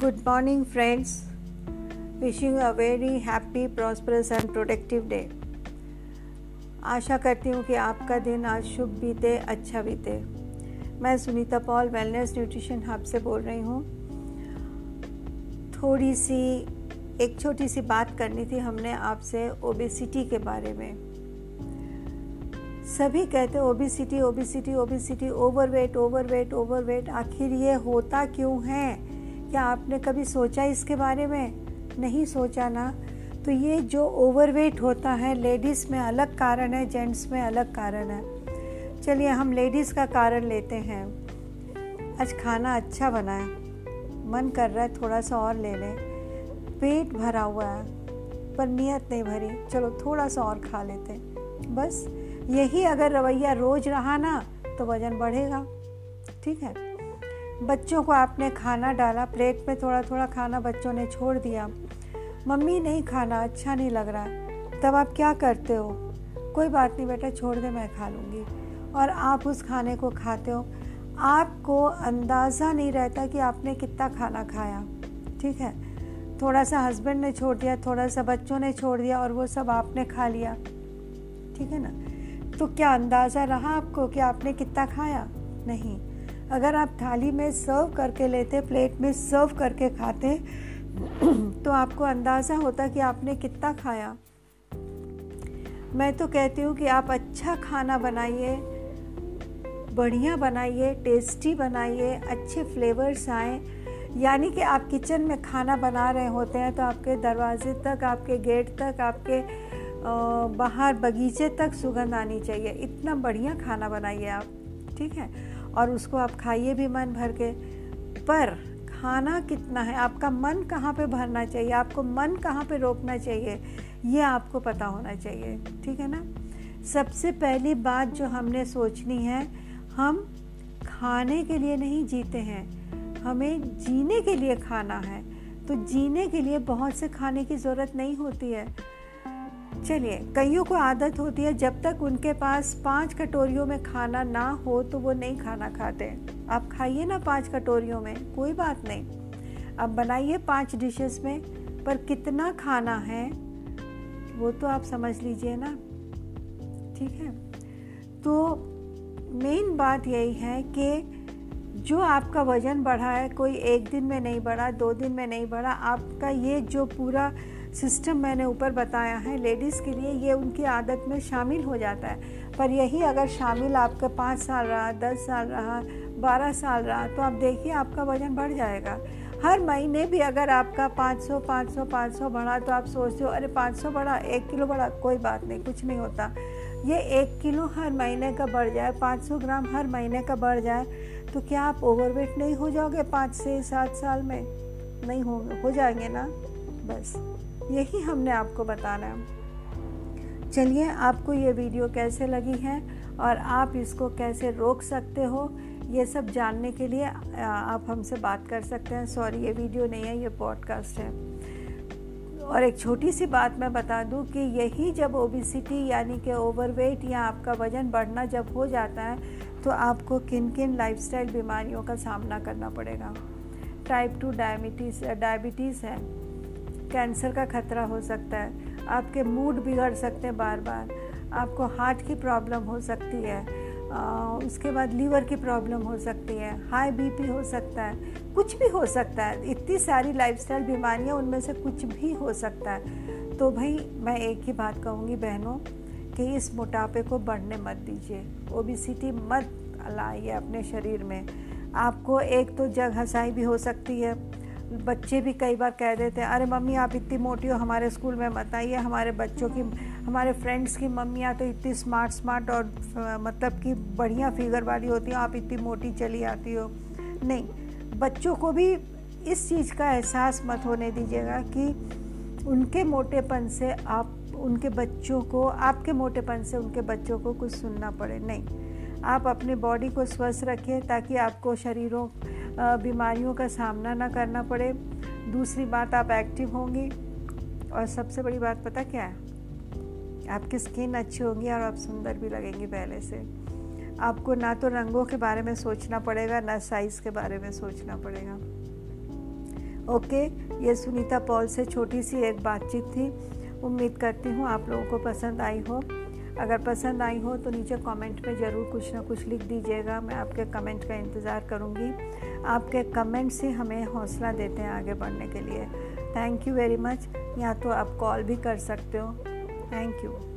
Good morning, friends. Wishing a very happy, prosperous and productive day. आशा करती हूँ कि आपका दिन आज शुभ बीते अच्छा बीते मैं Sunita Paul wellness nutrition hub से बोल रही हूँ थोड़ी सी एक छोटी सी बात करनी थी हमने आपसे ओबेसिटी के बारे में सभी कहते obesity obesity obesity overweight overweight overweight आखिर ये होता क्यों है क्या आपने कभी सोचा इसके बारे में? नहीं सोचा ना। तो ये जो ओवरवेट होता है लेडीज़ में अलग कारण है जेंट्स में अलग कारण है। चलिए हम लेडीज़ का कारण लेते हैं। आज खाना अच्छा बना है। मन कर रहा है थोड़ा सा और ले लें। पेट भरा हुआ है, पर नियत नहीं भरी। चलो थोड़ा सा और खा लेते हैं। बस यही अगर रवैया रोज रहा ना तो वज़न बढ़ेगा। ठीक है? बच्चों को आपने खाना डाला प्लेट में थोड़ा थोड़ा खाना बच्चों ने छोड़ दिया। मम्मी, नहीं खाना अच्छा नहीं लग रहा। तब आप क्या करते हो? कोई बात नहीं बेटा, छोड़ दे, मैं खा लूँगी। और आप उस खाने को खाते हो? आपको अंदाज़ा नहीं रहता कि आपने कितना खाना खाया। ठीक है। थोड़ा सा हस्बैंड ने छोड़ दिया थोड़ा सा बच्चों ने छोड़ दिया और वो सब आपने खा लिया। ठीक है ना? तो क्या अंदाज़ा रहा आपको कि आपने कितना खाया? नहीं। अगर आप थाली में सर्व करके लेते प्लेट में सर्व करके खाते तो आपको अंदाज़ा होता कि आपने कितना खाया। मैं तो कहती हूँ कि आप अच्छा खाना बनाइए, बढ़िया बनाइए टेस्टी बनाइए, अच्छे फ्लेवर्स आए। यानी कि आप किचन में खाना बना रहे होते हैं तो आपके दरवाजे तक, आपके गेट तक, आपके बाहर बगीचे तक सुगंध आनी चाहिए। इतना बढ़िया खाना बनाइए आप, ठीक है? और उसको आप खाइए भी मन भर के। पर खाना कितना है? आपका मन कहाँ पे भरना चाहिए? आपको मन कहाँ पे रोकना चाहिए? ये आपको पता होना चाहिए, ठीक है ना? सबसे पहली बात जो हमने सोचनी है, हम खाने के लिए नहीं जीते हैं। हमें जीने के लिए खाना है। तो जीने के लिए बहुत से खाने की ज़रूरत नहीं होती है। चलिए, कईयों को आदत होती है जब तक उनके पास पाँच कटोरियों में खाना ना हो तो वो नहीं खाना खाते। आप खाइए ना पाँच कटोरियों में, कोई बात नहीं। अब बनाइए पाँच डिशेस में, पर कितना खाना है, वो तो आप समझ लीजिए ना। ठीक है? तो मेन बात यही है कि जो आपका वज़न बढ़ा है, कोई एक दिन में नहीं बढ़ा, दो दिन में नहीं बढ़ा, आपका ये जो पूरा सिस्टम मैंने ऊपर बताया है, लेडीज़ के लिए ये उनकी आदत में शामिल हो जाता है। पर यही अगर शामिल आपका पाँच साल रहा, दस साल रहा, बारह साल रहा तो आप देखिए आपका वज़न बढ़ जाएगा। हर महीने भी अगर आपका 500 500 500 बढ़ा तो आप सोचते हो, अरे 500 बढ़ा, एक किलो बढ़ा, कोई बात नहीं, कुछ नहीं होता। ये एक किलो हर महीने का बढ़ जाए 500 ग्राम हर महीने का बढ़ जाए तो क्या आप ओवरवेट नहीं हो जाओगे पाँच से सात साल में? नहीं हो हो जाएँगे ना? बस। यही हमने आपको बताना है। चलिए, आपको ये वीडियो कैसे लगी है और आप इसको कैसे रोक सकते हो, ये सब जानने के लिए आप हमसे बात कर सकते हैं। सॉरी, ये वीडियो नहीं है, ये पॉडकास्ट है। और एक छोटी सी बात मैं बता दूँ कि यही जब ओबिसिटी यानी कि ओवरवेट या आपका वज़न बढ़ना जब हो जाता है तो आपको किन किन लाइफस्टाइल बीमारियों का सामना करना पड़ेगा। टाइप टू डायबिटीज़ डायबिटीज़ है। कैंसर का खतरा हो सकता है आपके मूड बिगड़ सकते हैं बार बार आपको हार्ट की प्रॉब्लम हो सकती है आ, उसके बाद लीवर की प्रॉब्लम हो सकती है हाई बीपी हो सकता है कुछ भी हो सकता है इतनी सारी लाइफस्टाइल बीमारियाँ उनमें से कुछ भी हो सकता है। तो भाई मैं एक ही बात कहूँगी बहनों कि इस मोटापे को बढ़ने मत दीजिए ओबिसिटी मत लाइए अपने शरीर में आपको एक तो जग हसाई भी हो सकती है बच्चे भी कई बार कह देते हैं, अरे मम्मी, आप इतनी मोटी हो, हमारे स्कूल में मत आइए, हमारे बच्चों की, हमारे फ्रेंड्स की मम्मियाँ तो इतनी स्मार्ट स्मार्ट और मतलब कि बढ़िया फिगर वाली होती हैं, आप इतनी मोटी चली आती हो। नहीं, बच्चों को भी इस चीज़ का एहसास मत होने दीजिएगा कि उनके मोटेपन से आप, उनके बच्चों को, आपके मोटेपन से उनके बच्चों को कुछ सुनना पड़े। नहीं, आप अपने बॉडी को स्वस्थ रखिए ताकि आपको शरीरों बीमारियों का सामना ना करना पड़े। दूसरी बात, आप एक्टिव होंगी। और सबसे बड़ी बात, पता क्या है? आपकी स्किन अच्छी होगी और आप सुंदर भी लगेंगी पहले से। आपको ना तो रंगों के बारे में सोचना पड़ेगा, ना साइज़ के बारे में सोचना पड़ेगा। ओके ये सुनीता पॉल से छोटी सी एक बातचीत थी। उम्मीद करती हूँ आप लोगों को पसंद आई हो। अगर पसंद आई हो तो नीचे कमेंट में ज़रूर कुछ ना कुछ लिख दीजिएगा। मैं आपके कमेंट का इंतज़ार करूँगी। आपके कमेंट से हमें हौसला देते हैं आगे बढ़ने के लिए। थैंक यू वेरी मच या तो आप कॉल भी कर सकते हो। Thank you